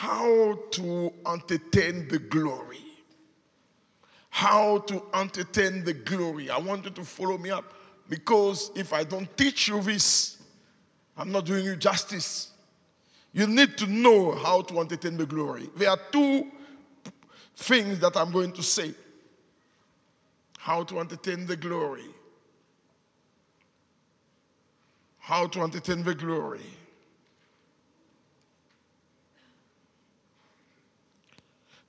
how to entertain the glory. How to entertain the glory. I want you to follow me up because if I don't teach you this, I'm not doing you justice. You need to know how to entertain the glory. There are two things that I'm going to say. How to entertain the glory. How to entertain the glory.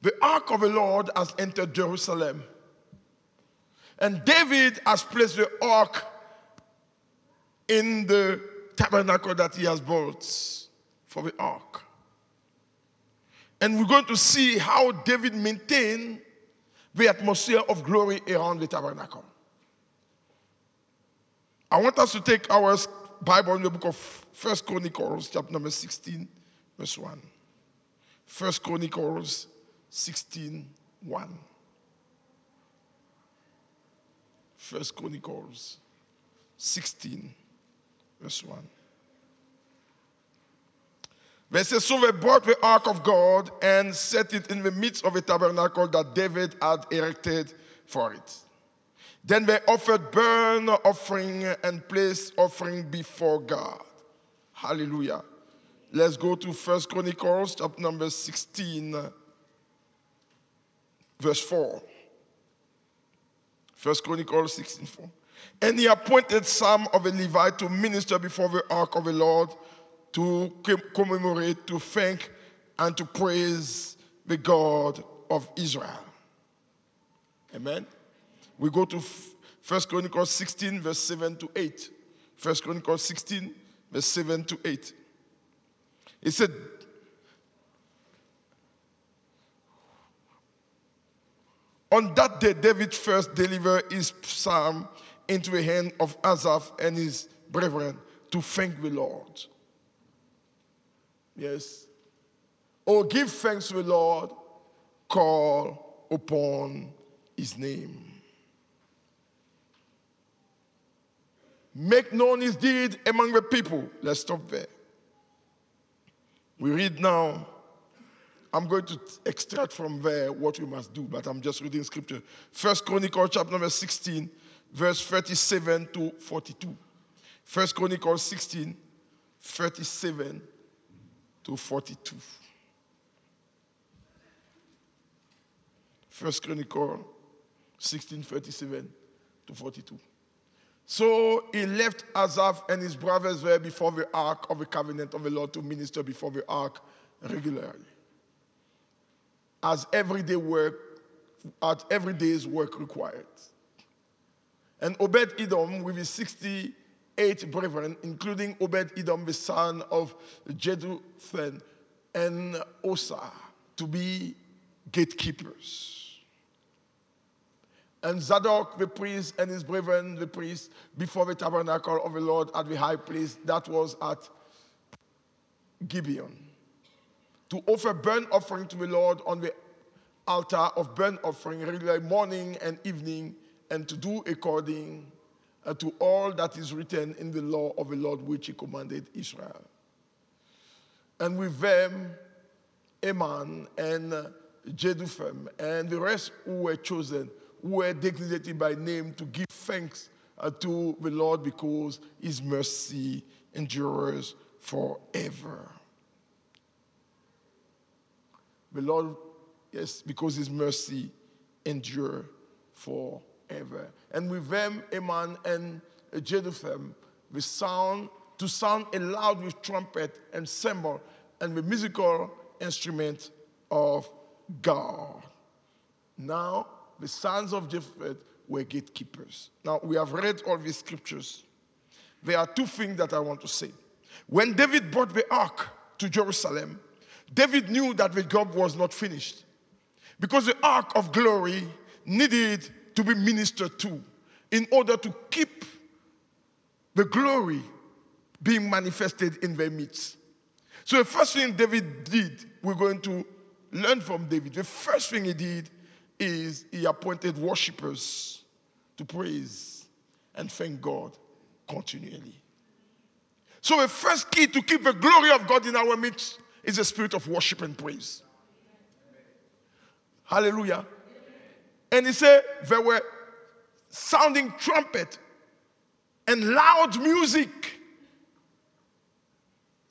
The ark of the Lord has entered Jerusalem. And David has placed the ark in the tabernacle that he has built for the ark. And we're going to see how David maintained the atmosphere of glory around the tabernacle. I want us to take our Bible in the book of First Chronicles, chapter number 16, verse 1. First Chronicles 16 1. First Chronicles 16, verse 1. They say, So they brought the ark of God and set it in the midst of a tabernacle that David had erected for it. Then they offered burnt offering and placed offering before God. Hallelujah. Let's go to First Chronicles, chapter number 16 verse 4. First Chronicles 16 4. And he appointed some of the Levites to minister before the ark of the Lord, to commemorate, to thank, and to praise the God of Israel. Amen. We go to First Chronicles 16, verse 7 to 8. First Chronicles 16, verse 7 to 8. It said, On that day, David first delivered his psalm into the hand of Asaph and his brethren to thank the Lord. Yes. Oh, give thanks to the Lord, call upon his name. Make known his deed among the people. Let's stop there. We read now I'm going to extract from there what we must do, but I'm just reading scripture. First Chronicles chapter number 16, verse 37 to 42. First Chronicles 16, 37 to 42. First Chronicle 16, 37 to 42. So he left Asaph and his brothers there before the ark of the covenant of the Lord to minister before the ark regularly as everyday work, as every day's work required. And Obed Edom, with his 68 brethren, including Obed Edom, the son of Jeduthun, and Hosah, to be gatekeepers. And Zadok the priest and his brethren the priest before the tabernacle of the Lord at the high place that was at Gibeon to offer burnt offering to the Lord on the altar of burnt offering regularly morning and evening, and to do according uh, to all that is written in the law of the Lord which he commanded Israel. And with them, Heman and uh, Jeduthun and the rest who were chosen, who were designated by name to give thanks uh, to the Lord because his mercy endures forever. The Lord, yes, because his mercy endure forever. And with them, Heman and Jeduthun, the sound to sound aloud with trumpet and cymbal and the musical instrument of God. Now, the sons of Jephthah were gatekeepers. Now, we have read all these scriptures. There are two things that I want to say. When David brought the ark to Jerusalem, David knew that the job was not finished because the ark of glory needed to be ministered to in order to keep the glory being manifested in their midst. So, the first thing David did, we're going to learn from David. The first thing he did is he appointed worshippers to praise and thank God continually. So, the first key to keep the glory of God in our midst is a spirit of worship and praise. Hallelujah. And he said there were sounding trumpet and loud music.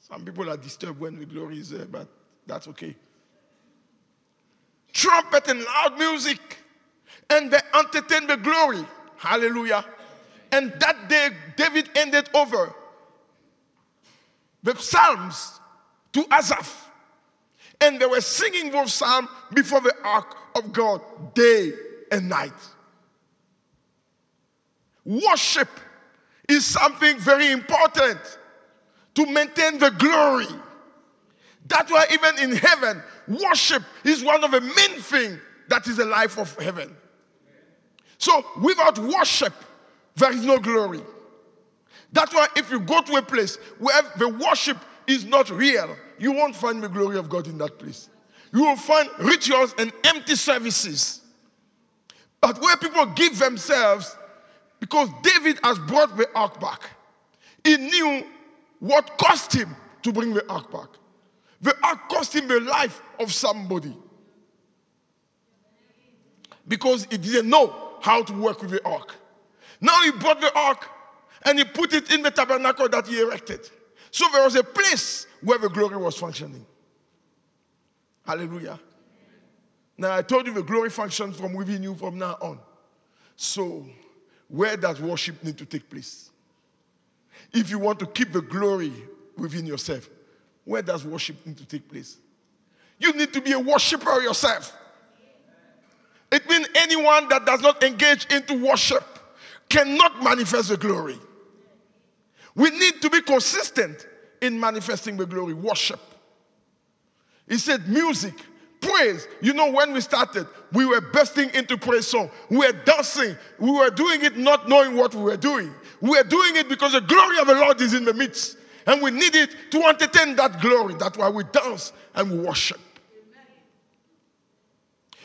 Some people are disturbed when the glory is there, but that's okay. Trumpet and loud music, and they entertained the glory. Hallelujah. And that day, David ended over the Psalms to Asaph. And they were singing those psalms before the ark of God day and night. Worship is something very important to maintain the glory. That's why, even in heaven, worship is one of the main things that is the life of heaven. So, without worship, there is no glory. That's why, if you go to a place where the worship is not real, you won't find the glory of God in that place. You will find rituals and empty services. But where people give themselves, because David has brought the ark back, he knew what cost him to bring the ark back. The ark cost him the life of somebody. Because he didn't know how to work with the ark. Now he brought the ark and he put it in the tabernacle that he erected. So there was a place where the glory was functioning. Hallelujah. Now I told you the glory functions from within you from now on. So, where does worship need to take place? If you want to keep the glory within yourself, where does worship need to take place? You need to be a worshiper yourself. It means anyone that does not engage into worship cannot manifest the glory. We need to be consistent in manifesting the glory. Worship. He said, music, praise. You know, when we started, we were bursting into praise song. We were dancing. We were doing it not knowing what we were doing. We were doing it because the glory of the Lord is in the midst. And we needed to entertain that glory. That's why we dance and we worship.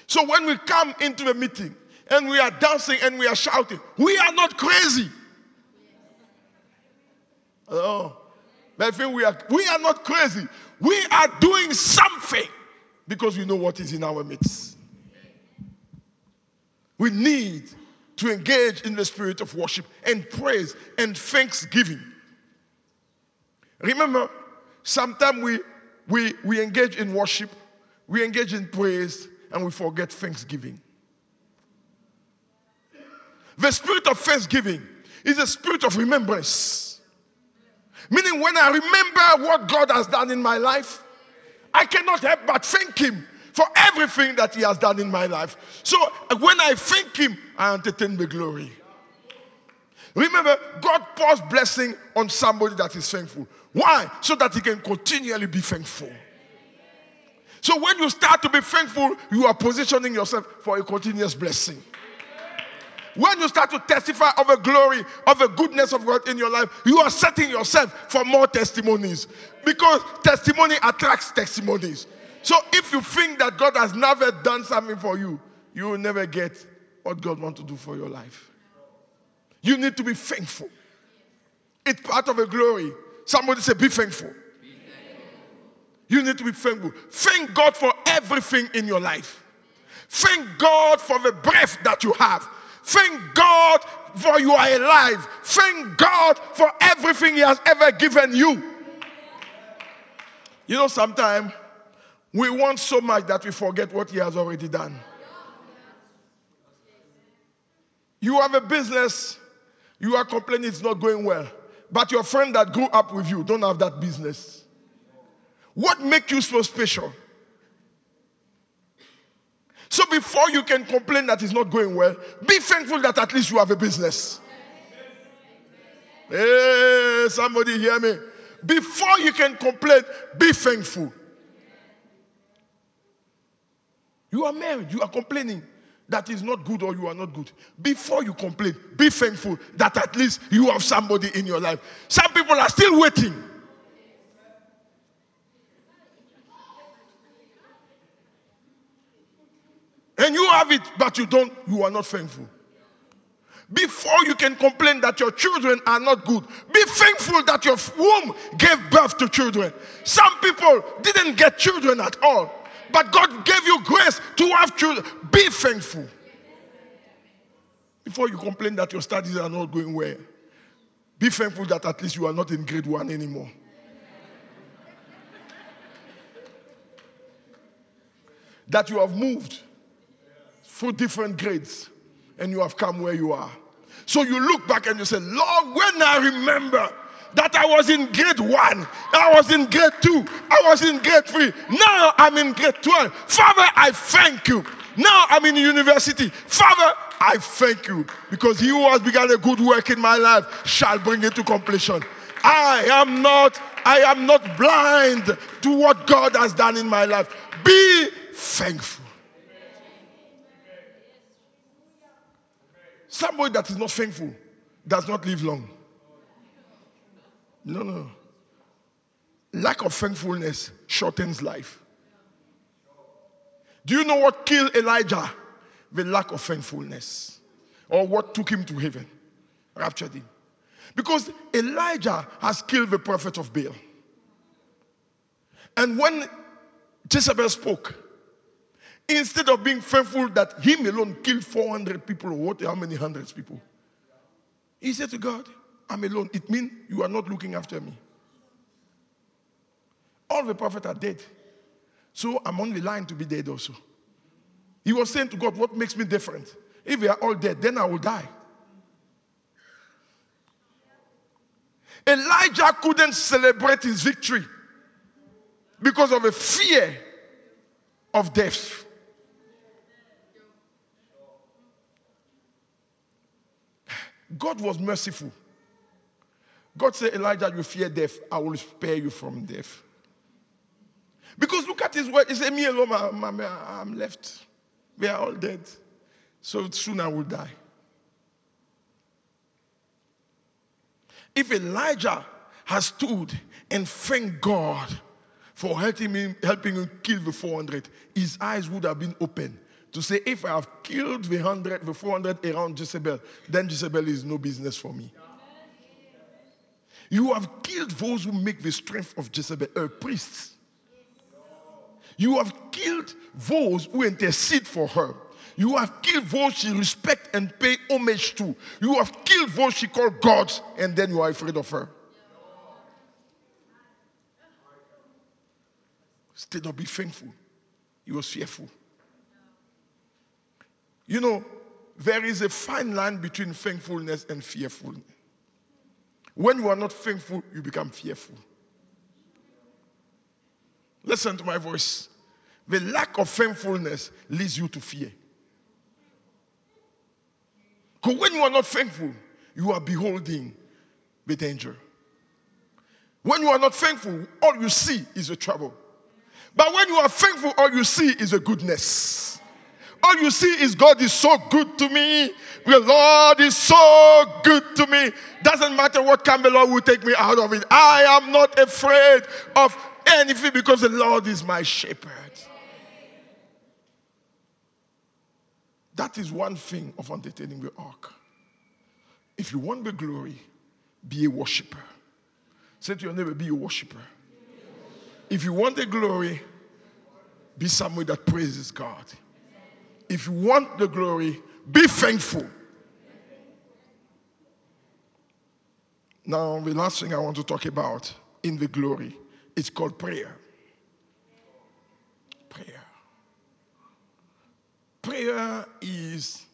So when we come into the meeting and we are dancing and we are shouting, we are not crazy. Oh, I think we are, we are not crazy. We are doing something because we know what is in our midst. We need to engage in the spirit of worship and praise and thanksgiving. Remember, sometimes we, we, we engage in worship, we engage in praise, and we forget thanksgiving. The spirit of thanksgiving is a spirit of remembrance. Meaning, when I remember what God has done in my life, I cannot help but thank Him for everything that He has done in my life. So, uh, when I thank Him, I entertain the glory. Remember, God pours blessing on somebody that is thankful. Why? So that he can continually be thankful. So when you start to be thankful, you are positioning yourself for a continuous blessing. When you start to testify of the glory, of the goodness of God in your life, you are setting yourself for more testimonies. Because testimony attracts testimonies. So if you think that God has never done something for you, you will never get what God wants to do for your life. You need to be thankful. It's part of the glory. Somebody say, be thankful. be thankful. You need to be thankful. Thank God for everything in your life. Thank God for the breath that you have. Thank God for you are alive. Thank God for everything He has ever given you. You know, sometimes we want so much that we forget what He has already done. You have a business, you are complaining it's not going well, but your friend that grew up with you don't have that business. What makes you so special? So before you can complain that it's not going well, be thankful that at least you have a business. Hey, somebody hear me. Before you can complain, be thankful. You are married, you are complaining that is not good or you are not good. Before you complain, be thankful that at least you have somebody in your life. Some people are still waiting. And you have it, but you don't, you are not thankful. Before you can complain that your children are not good, be thankful that your womb gave birth to children. Some people didn't get children at all, but God gave you grace to have children. Be thankful. Before you complain that your studies are not going well, be thankful that at least you are not in grade one anymore. that you have moved through different grades and you have come where you are. So you look back and you say, Lord, when I remember that I was in grade one, I was in grade two, I was in grade three, now I'm in grade 12. Father, I thank you. Now I'm in university. Father, I thank you because he who has begun a good work in my life shall bring it to completion. I am not I am not blind to what God has done in my life. Be thankful. Somebody that is not thankful does not live long. No, no. Lack of thankfulness shortens life. Do you know what killed Elijah? The lack of thankfulness. Or what took him to heaven, raptured him. Because Elijah has killed the prophet of Baal. And when Jezebel spoke, Instead of being faithful that him alone killed 400 people or what, how many hundreds people? He said to God, I'm alone. It means you are not looking after me. All the prophets are dead. So I'm on the line to be dead also. He was saying to God, What makes me different? If they are all dead, then I will die. Elijah couldn't celebrate his victory because of a fear of death. God was merciful. God said, Elijah, you fear death. I will spare you from death. Because look at his word. He said, Me alone, I'm left. We are all dead. So soon I will die. If Elijah has stood and thanked God for helping him, helping him kill the 400, his eyes would have been open to say, if I have killed the 100, the 400 around Jezebel, then Jezebel is no business for me. You have killed those who make the strength of Jezebel, uh, a priest. You have killed those who intercede for her. You have killed those she respect and pay homage to. You have killed those she call gods, and then you are afraid of her. Instead of be thankful, he was fearful. You know, there is a fine line between thankfulness and fearfulness. When you are not thankful, you become fearful. Listen to my voice. The lack of thankfulness leads you to fear. Because when you are not thankful, you are beholding the danger. When you are not thankful, all you see is the trouble. But when you are thankful, all you see is the goodness. All you see is God is so good to me. The Lord is so good to me. Doesn't matter what can the Lord will take me out of it. I am not afraid of anything because the Lord is my shepherd. That is one thing of entertaining the ark. If you want the glory, be a worshiper. Say to your neighbor, be a worshiper. If you want the glory, be someone that praises God if you want the glory, be thankful. Now, the last thing I want to talk about in the glory is called prayer. Prayer. Prayer is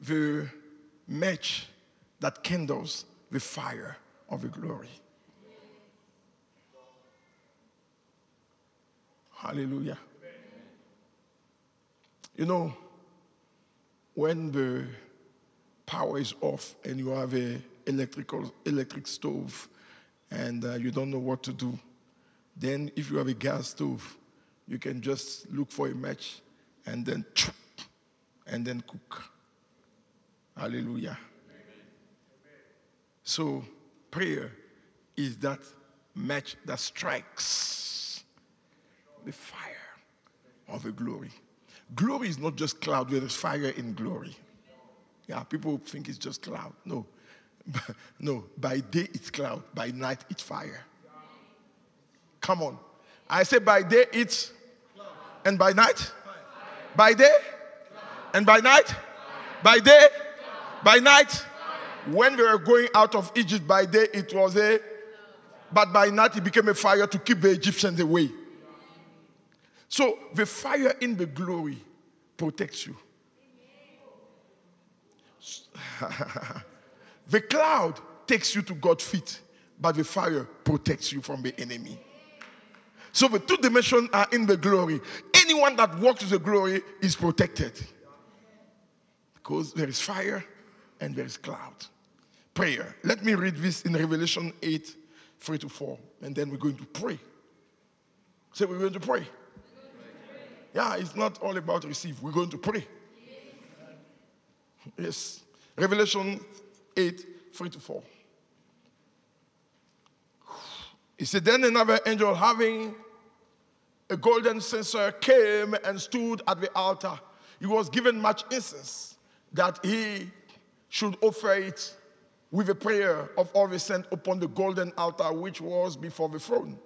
the match that kindles the fire of the glory. Hallelujah. You know, when the power is off and you have a electrical electric stove and uh, you don't know what to do, then if you have a gas stove, you can just look for a match and then and then cook. Hallelujah. So prayer is that match that strikes the fire of the glory. Glory is not just cloud, there is fire in glory. Yeah, people think it's just cloud. No. no, by day it's cloud, by night it's fire. Come on. I say by day it's and by night? By day? And by night? By day? By night? When we were going out of Egypt by day, it was a, but by night it became a fire to keep the Egyptians away. So the fire in the glory protects you. the cloud takes you to God's feet, but the fire protects you from the enemy. So the two dimensions are in the glory. Anyone that walks the glory is protected. Because there is fire and there is cloud. Prayer. Let me read this in Revelation 8, 3 to 4, and then we're going to pray. Say, we're going to pray. Yeah, it's not all about receive. We're going to pray. Yes. Revelation 8, 3 to 4. He said, Then another angel having a golden censer came and stood at the altar. He was given much incense that he should offer it with a prayer of all the sent upon the golden altar which was before the throne.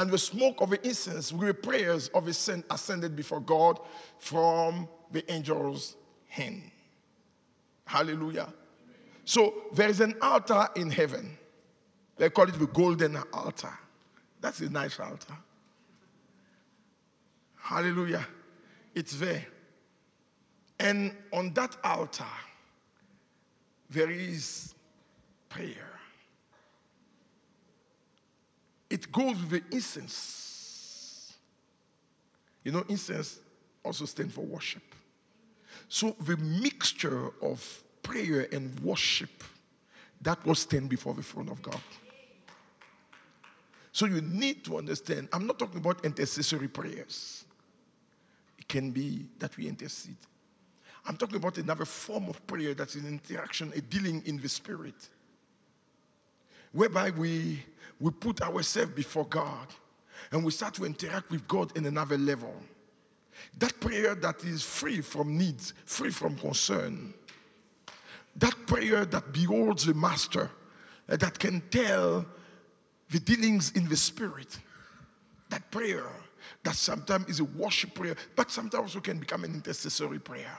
And the smoke of the incense with the prayers of the saint ascended before God from the angel's hand. Hallelujah. So there is an altar in heaven. They call it the golden altar. That's a nice altar. Hallelujah. It's there. And on that altar, there is prayer. It goes with the incense. You know, incense also stands for worship. So the mixture of prayer and worship that was stand before the throne of God. So you need to understand, I'm not talking about intercessory prayers. It can be that we intercede. I'm talking about another form of prayer that's an interaction, a dealing in the spirit, whereby we, we put ourselves before God and we start to interact with God in another level. That prayer that is free from needs, free from concern, that prayer that beholds the Master, uh, that can tell the dealings in the spirit, that prayer that sometimes is a worship prayer, but sometimes also can become an intercessory prayer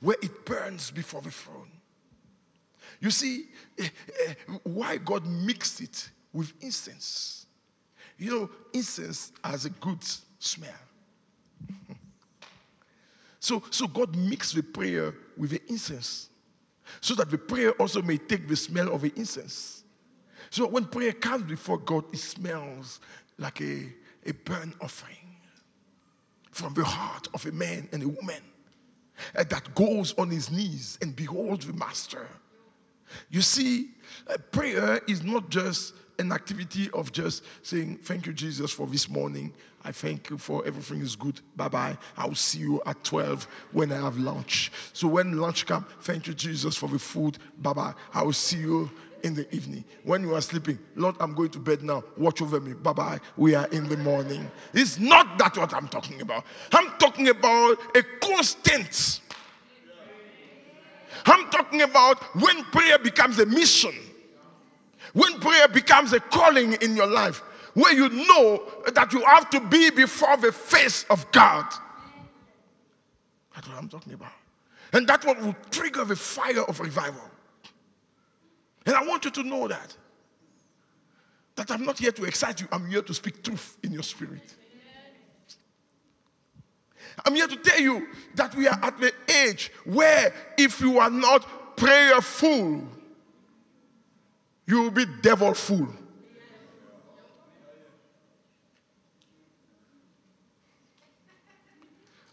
where it burns before the throne. You see, eh, eh, why God mixed it with incense. You know, incense has a good smell. so, so God mixed the prayer with the incense so that the prayer also may take the smell of the incense. So when prayer comes before God, it smells like a, a burnt offering from the heart of a man and a woman uh, that goes on his knees and beholds the master. You see, uh, prayer is not just an activity of just saying, Thank you, Jesus, for this morning. I thank you for everything is good. Bye bye. I'll see you at 12 when I have lunch. So when lunch comes, thank you, Jesus, for the food. Bye bye. I will see you in the evening. When you are sleeping, Lord, I'm going to bed now. Watch over me. Bye bye. We are in the morning. It's not that what I'm talking about. I'm talking about a constant. I'm talking about when prayer becomes a mission, when prayer becomes a calling in your life, where you know that you have to be before the face of God. That's what I'm talking about. And that's what will trigger the fire of revival. And I want you to know that. That I'm not here to excite you, I'm here to speak truth in your spirit. I'm here to tell you that we are at the age where if you are not prayerful, you will be devilful.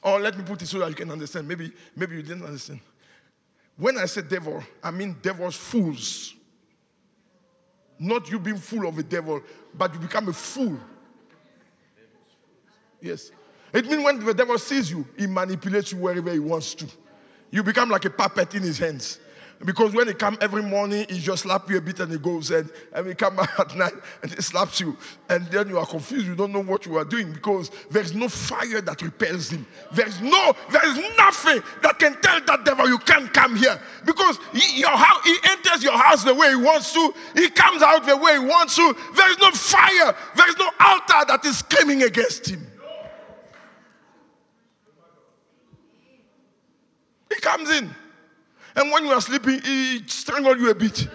Or let me put it so that you can understand. Maybe, maybe you didn't understand. When I say devil, I mean devil's fools. Not you being full of a devil, but you become a fool. Yes. It means when the devil sees you, he manipulates you wherever he wants to. You become like a puppet in his hands. Because when he comes every morning, he just slaps you a bit and he goes and, and he comes at night and he slaps you. And then you are confused. You don't know what you are doing because there's no fire that repels him. There's no, there's nothing that can tell that devil you can't come here. Because he, your house, he enters your house the way he wants to. He comes out the way he wants to. There's no fire. There's no altar that is screaming against him. Comes in. And when you are sleeping, he strangles you a bit.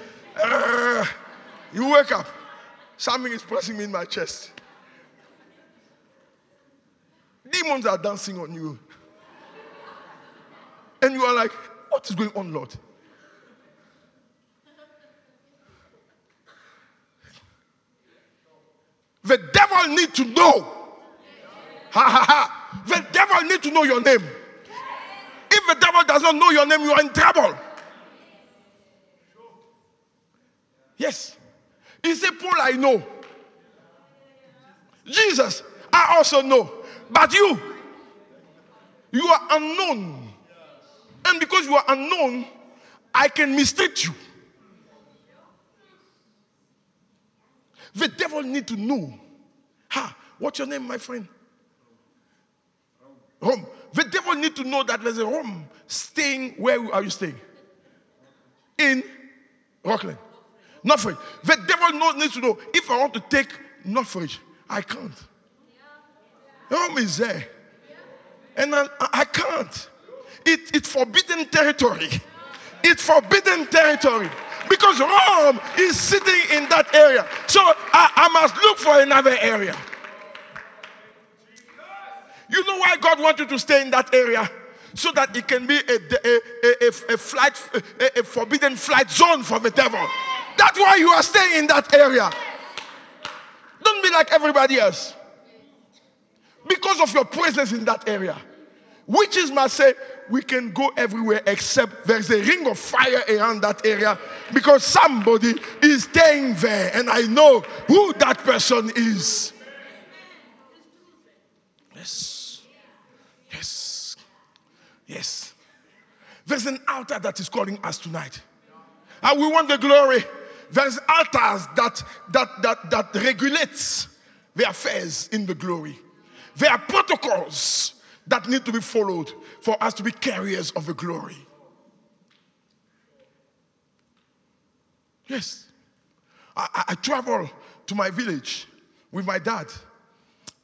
You wake up. Something is pressing me in my chest. Demons are dancing on you. And you are like, what is going on, Lord? The devil need to know. Ha ha ha. The devil need to know your name. The devil does not know your name, you are in trouble. Yes. He said, Paul, I know. Jesus, I also know. But you, you are unknown. And because you are unknown, I can mistake you. The devil need to know. Ha, what's your name, my friend? Rome. The devil need to know that there's a Rome staying. Where are you staying? In Rockland. Northridge. The devil needs to know if I want to take Northridge, I can't. Rome is there. And I, I can't. It, it's forbidden territory. It's forbidden territory because Rome is sitting in that area. So I, I must look for another area. You know why God wants you to stay in that area? So that it can be a, a, a, a flight, a, a forbidden flight zone for the devil. That's why you are staying in that area. Don't be like everybody else. Because of your presence in that area. Witches must say, we can go everywhere except there's a ring of fire around that area because somebody is staying there and I know who that person is. Yes. Yes. There's an altar that is calling us tonight. And we want the glory. There's altars that that that that regulates the affairs in the glory. There are protocols that need to be followed for us to be carriers of the glory. Yes. I, I, travel to my village with my dad,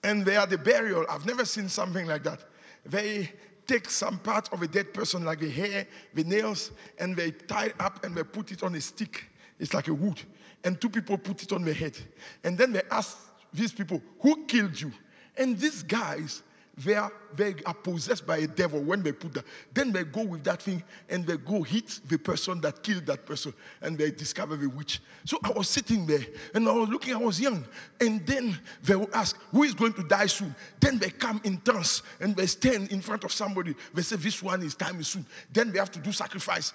and they are the burial. I've never seen something like that. They take some part of a dead person, like the hair, the nails, and they tie it up and they put it on a stick. It's like a wood. And two people put it on their head. And then they ask these people, Who killed you? And these guys, they are, they are possessed by a devil when they put that. Then they go with that thing and they go hit the person that killed that person and they discover the witch. So I was sitting there and I was looking, I was young. And then they will ask, Who is going to die soon? Then they come in trance and they stand in front of somebody. They say, This one is time is soon. Then they have to do sacrifice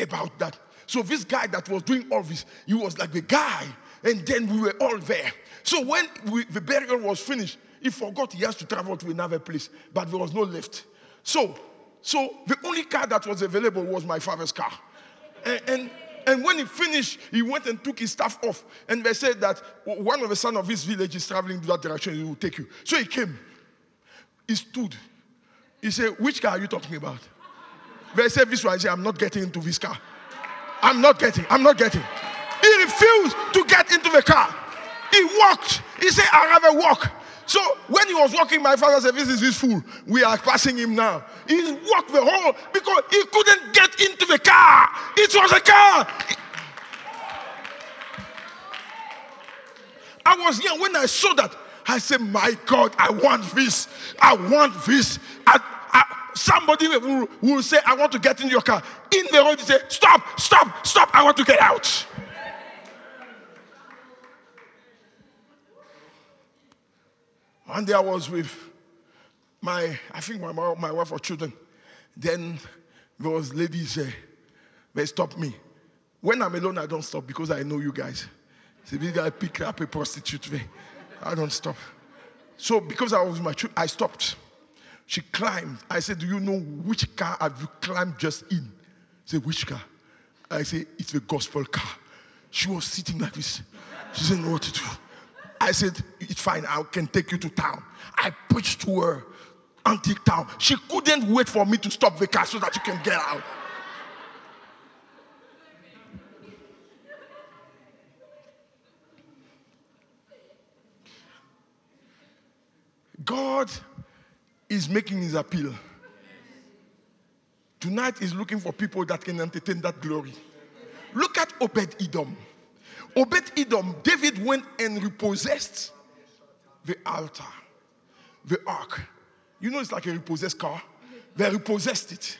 about that. So this guy that was doing all this, he was like the guy. And then we were all there. So when we, the burial was finished, he forgot he has to travel to another place, but there was no lift. So, so the only car that was available was my father's car. And, and, and when he finished, he went and took his stuff off. And they said that one of the sons of his village is traveling to that direction, he will take you. So he came. He stood. He said, Which car are you talking about? They said, This one. He said, I'm not getting into this car. I'm not getting, I'm not getting. He refused to get into the car. He walked. He said, I'd rather walk. So when he was walking, my father said, This is this fool. We are passing him now. He walked the whole because he couldn't get into the car. It was a car. I was young when I saw that. I said, My God, I want this. I want this. I, I, somebody will, will say, I want to get in your car. In the road, he say, Stop, stop, stop. I want to get out. One day I was with my, I think my, my wife or children. Then there was ladies there. They stopped me. When I'm alone, I don't stop because I know you guys. See, this guy picked up a prostitute there. I don't stop. So because I was with my children, I stopped. She climbed. I said, Do you know which car have you climbed just in? Said, Which car? I say, It's a gospel car. She was sitting like this. She didn't know what to do. I said, It's fine, I can take you to town. I preached to her, antique town. She couldn't wait for me to stop the car so that you can get out. God is making his appeal. Tonight is looking for people that can entertain that glory. Look at Obed Edom. Obed Edom, David went and repossessed the altar, the ark. You know, it's like a repossessed car. They repossessed it.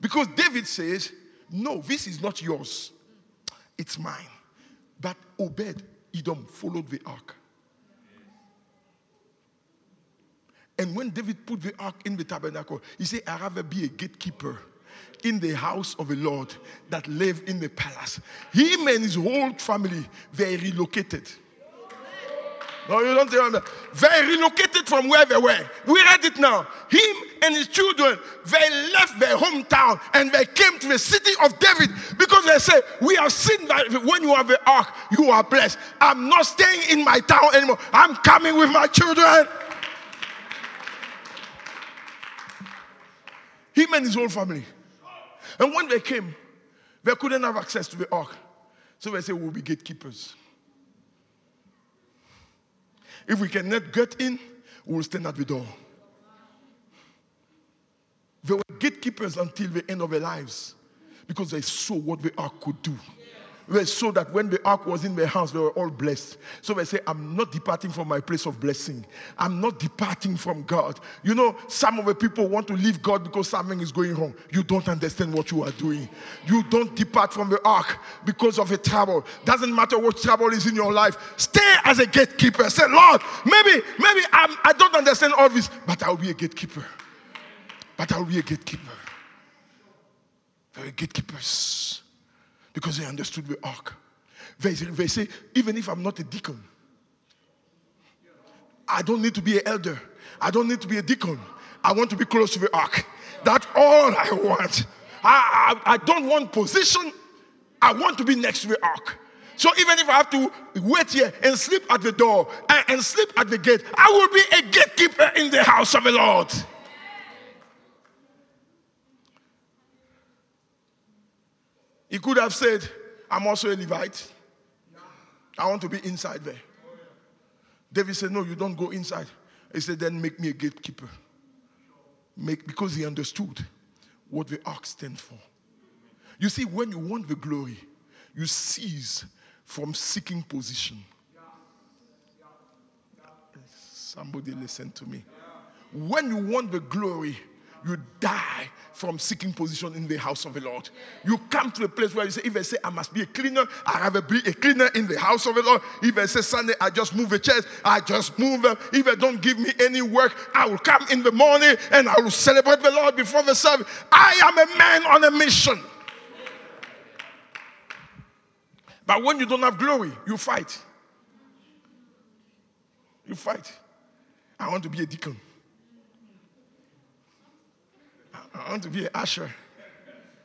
Because David says, No, this is not yours, it's mine. But Obed Edom followed the ark. And when David put the ark in the tabernacle, he said, I rather be a gatekeeper in the house of the Lord that live in the palace. Him and his whole family, they relocated. No, you don't that. They relocated from where they were. We read it now. Him and his children, they left their hometown and they came to the city of David because they said, We have seen that when you have the ark, you are blessed. I'm not staying in my town anymore. I'm coming with my children. Him and his whole family. And when they came, they couldn't have access to the ark. So they said, We'll be gatekeepers. If we cannot get in, we'll stand at the door. They were gatekeepers until the end of their lives because they saw what the ark could do. Saw that when the ark was in their house, they were all blessed. So they say, I'm not departing from my place of blessing. I'm not departing from God. You know, some of the people want to leave God because something is going wrong. You don't understand what you are doing. You don't depart from the ark because of a trouble. Doesn't matter what trouble is in your life. Stay as a gatekeeper. Say, Lord, maybe, maybe I'm, I do not understand all this, but I'll be a gatekeeper. But I'll be a gatekeeper. Very gatekeepers because they understood the ark. They, they say, even if I'm not a deacon, I don't need to be an elder. I don't need to be a deacon. I want to be close to the ark. That's all I want. I, I, I don't want position. I want to be next to the ark. So even if I have to wait here and sleep at the door and, and sleep at the gate, I will be a gatekeeper in the house of the Lord. He could have said, I'm also a Levite. I want to be inside there. David said, No, you don't go inside. He said, Then make me a gatekeeper. Make, because he understood what the ark stands for. You see, when you want the glory, you cease from seeking position. Somebody listen to me. When you want the glory, you die from seeking position in the house of the Lord. You come to a place where you say, if I say I must be a cleaner, I have to be a cleaner in the house of the Lord. If I say Sunday, I just move a chairs, I just move them. If I don't give me any work, I will come in the morning and I will celebrate the Lord before the service. I am a man on a mission. But when you don't have glory, you fight. You fight. I want to be a deacon. I want to be an usher.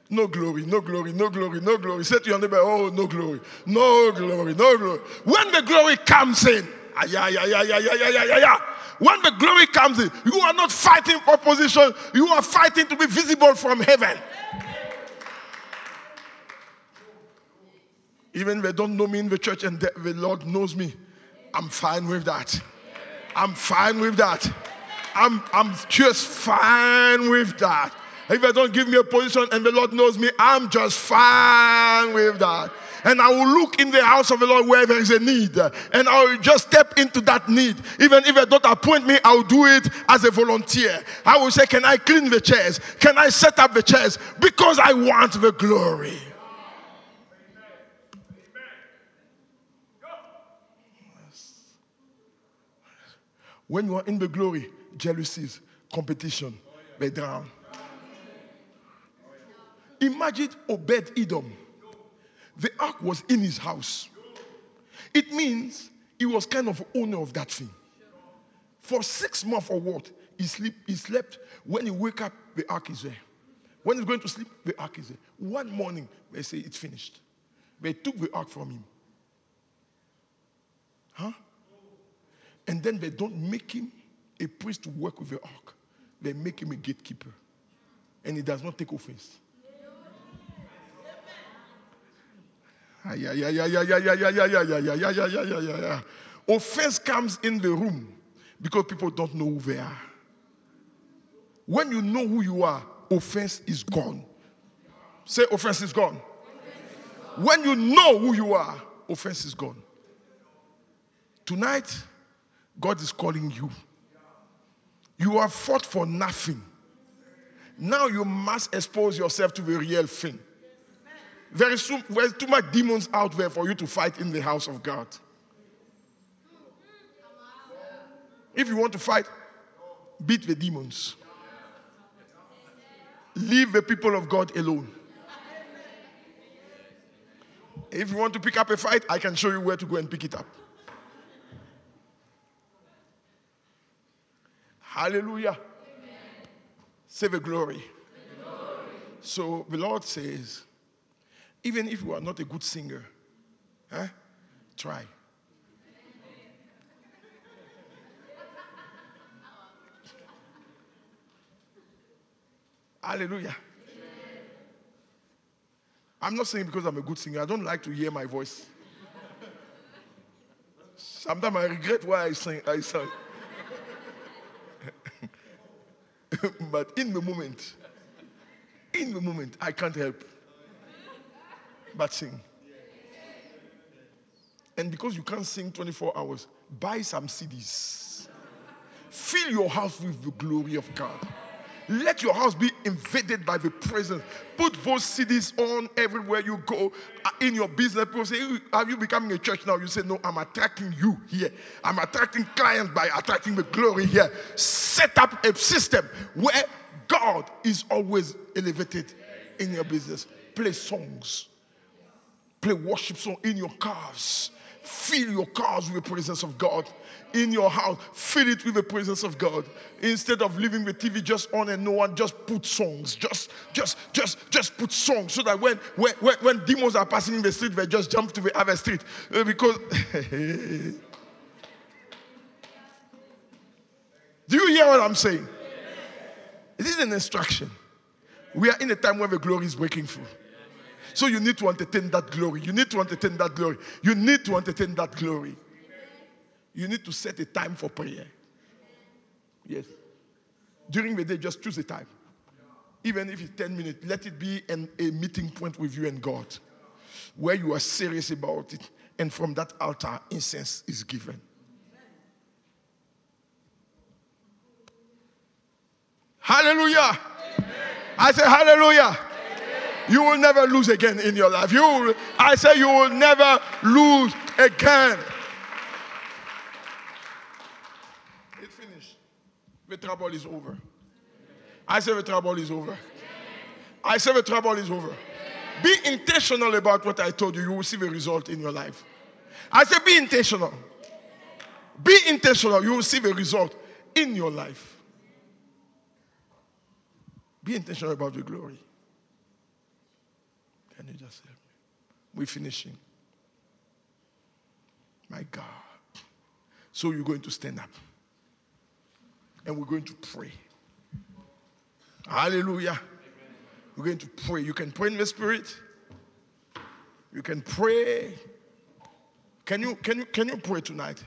No glory, no glory, no glory, no glory. Say to your neighbor, oh, no glory, no glory, no glory. When the glory comes in, ah, yeah, yeah, yeah, yeah, yeah, yeah, yeah, yeah. When the glory comes in, you are not fighting for position, you are fighting to be visible from heaven. Even if they don't know me in the church and the, the Lord knows me, I'm fine with that. I'm fine with that. I'm, I'm just fine with that. If I don't give me a position and the Lord knows me, I'm just fine with that. And I will look in the house of the Lord where there is a need. And I will just step into that need. Even if they don't appoint me, I'll do it as a volunteer. I will say, Can I clean the chairs? Can I set up the chairs? Because I want the glory. When you are in the glory, jealousies, competition, they drown. Imagine Obed Edom. The ark was in his house. It means he was kind of owner of that thing. For six months or what? He, sleep, he slept. When he wake up, the ark is there. When he's going to sleep, the ark is there. One morning, they say it's finished. They took the ark from him. Huh? And then they don't make him a priest to work with the ark. They make him a gatekeeper. And he does not take offense. Yeah, yeah, yeah, yeah, yeah, yeah, yeah, yeah, yeah, yeah, yeah, yeah, yeah, yeah. Offense comes in the room because people don't know who they are. When you know who you are, offense is gone. Say, offense is gone. When you know who you are, offense is gone. Tonight, God is calling you. You have fought for nothing. Now you must expose yourself to the real thing. There is too, there's too much demons out there for you to fight in the house of God. If you want to fight, beat the demons. Leave the people of God alone. If you want to pick up a fight, I can show you where to go and pick it up. Hallelujah. Amen. Say the glory. the glory. So the Lord says, even if you are not a good singer, huh, try. Hallelujah. I'm not saying because I'm a good singer. I don't like to hear my voice. Sometimes I regret why I sing. I sang. but in the moment, in the moment, I can't help but sing. And because you can't sing 24 hours, buy some CDs. Fill your house with the glory of God. Let your house be invaded by the presence. Put those CDs on everywhere you go uh, in your business. People say, Are you becoming a church now? You say, No, I'm attracting you here. I'm attracting clients by attracting the glory here. Set up a system where God is always elevated in your business. Play songs, play worship song in your cars. Fill your cars with the presence of God in your house, fill it with the presence of God. Instead of leaving the TV just on and no one, just put songs. Just, just, just, just put songs so that when when, when, when demons are passing in the street, they just jump to the other street. Uh, because Do you hear what I'm saying? This is an instruction. We are in a time where the glory is breaking through. So you need to entertain that glory. You need to entertain that glory. You need to entertain that glory you need to set a time for prayer. Yes. During the day, just choose a time. Even if it's 10 minutes, let it be an, a meeting point with you and God where you are serious about it. And from that altar, incense is given. Hallelujah. Amen. I say, Hallelujah. You will never lose again in your life. You will, I say, you will never lose again. It finished. The trouble is over. I say the trouble is over. I say the trouble is over. Be intentional about what I told you. You will see the result in your life. I say be intentional. Be intentional. You will see the result in your life. Be intentional about the glory. Can you just help me? We're finishing. My God. So you're going to stand up and we're going to pray. Hallelujah. Amen. We're going to pray. You can pray in the spirit. You can pray. Can you can you can you pray tonight?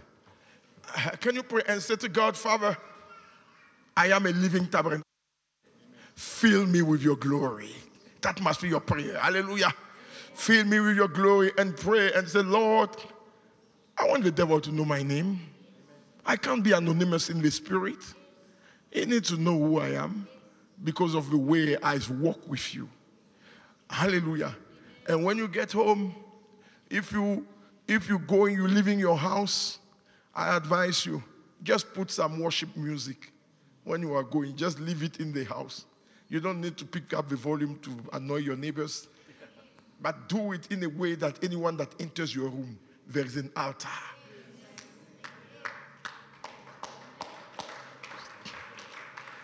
Can you pray and say to God, Father, I am a living tabernacle. Fill me with your glory. That must be your prayer. Hallelujah. Fill me with your glory and pray and say, Lord, I want the devil to know my name. I can't be anonymous in the spirit. He needs to know who I am because of the way I walk with you. Hallelujah. And when you get home, if you if you go and you live in your house, I advise you just put some worship music when you are going. Just leave it in the house. You don't need to pick up the volume to annoy your neighbors, but do it in a way that anyone that enters your room, there is an altar.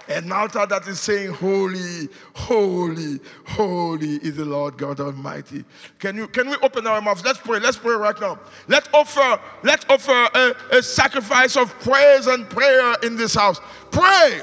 An altar that is saying, Holy, holy, holy is the Lord God Almighty. Can you can we open our mouths? Let's pray. Let's pray right now. Let's offer, let's offer a, a sacrifice of praise and prayer in this house. Pray.